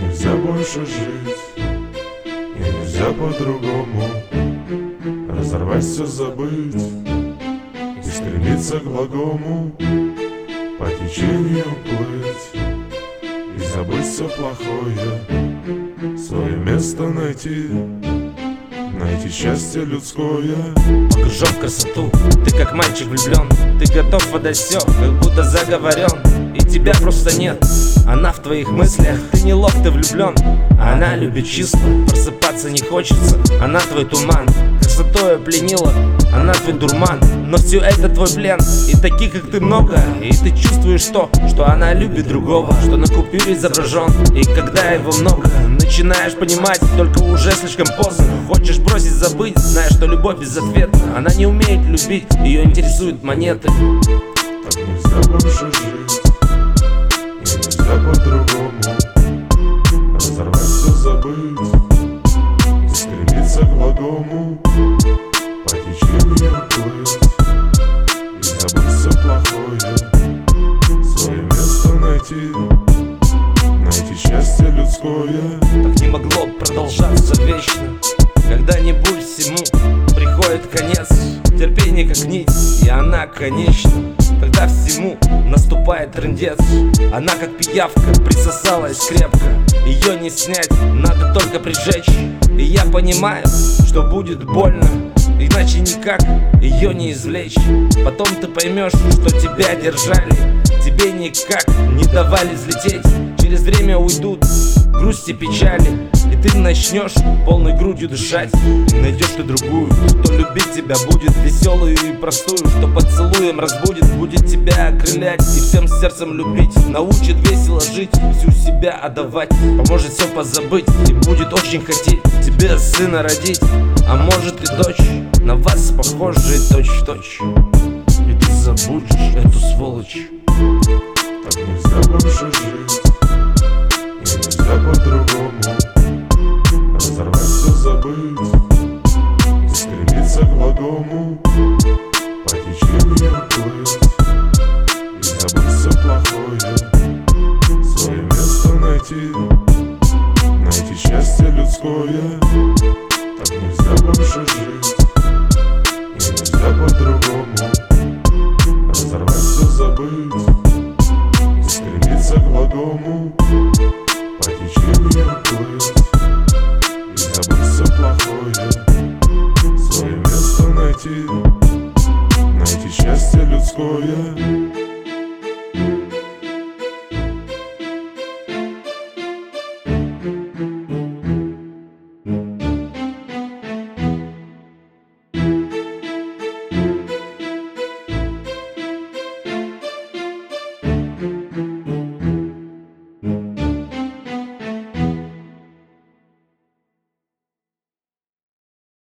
нельзя больше жить. И нельзя по-другому Разорвать все, забыть. И стремиться к благому По течению плыть. И забыть все плохое Свое место найти. Найти счастье людское. Погружен в красоту, ты как мальчик влюблен Ты готов отдать все, как будто заговорен тебя просто нет, она в твоих мыслях Ты не лох, ты влюблен, она любит чисто Просыпаться не хочется, она твой туман Красотой пленила, она твой дурман Но все это твой плен, и таких как ты много. И ты чувствуешь то, что она любит другого Что на купюре изображен, и когда его много Начинаешь понимать, только уже слишком поздно. Хочешь бросить, забыть, зная, что любовь безответна. Она не умеет любить, ее интересуют монеты. Так нельзя больше жить по-другому. Разорвать все, забыть. И стремиться к благому По течению плыть. И забыть все плохое. Свое место найти. Найти счастье людское. Так не могло продолжаться вечно. Когда-нибудь всему приходит конец. Терпение как нить, и она конечна Тогда всему наступает трындец Она как пиявка присосалась крепко. Ее не снять, надо только прижечь. И я понимаю, что будет больно Иначе никак ее не извлечь. Потом ты поймешь, что тебя держали Тебе никак не давали взлететь. Через время уйдут грусти, печали И ты начнешь полной грудью дышать. Найдешь ты другую, кто любить тебя будет. Веселую и простую, что поцелуем разбудит. Будет тебя окрылять и всем сердцем любить. Научит весело жить, всю себя отдавать. Поможет все позабыть и будет очень хотеть Тебе сына родить, а может и дочь На вас похожие точь-в-точь. И ты забудешь эту сволочь. Так нельзя больше жить как-то по-другому. Разорвать все забыть. И стремиться к благому. По течению плыть. И забыть все плохое. Свое место найти. Найти счастье людское. Так нельзя больше жить. И нельзя по-другому. Разорвать все забыть. Стремиться к благому течению плыть И забыть все плохое Свое место найти. Найти счастье людское.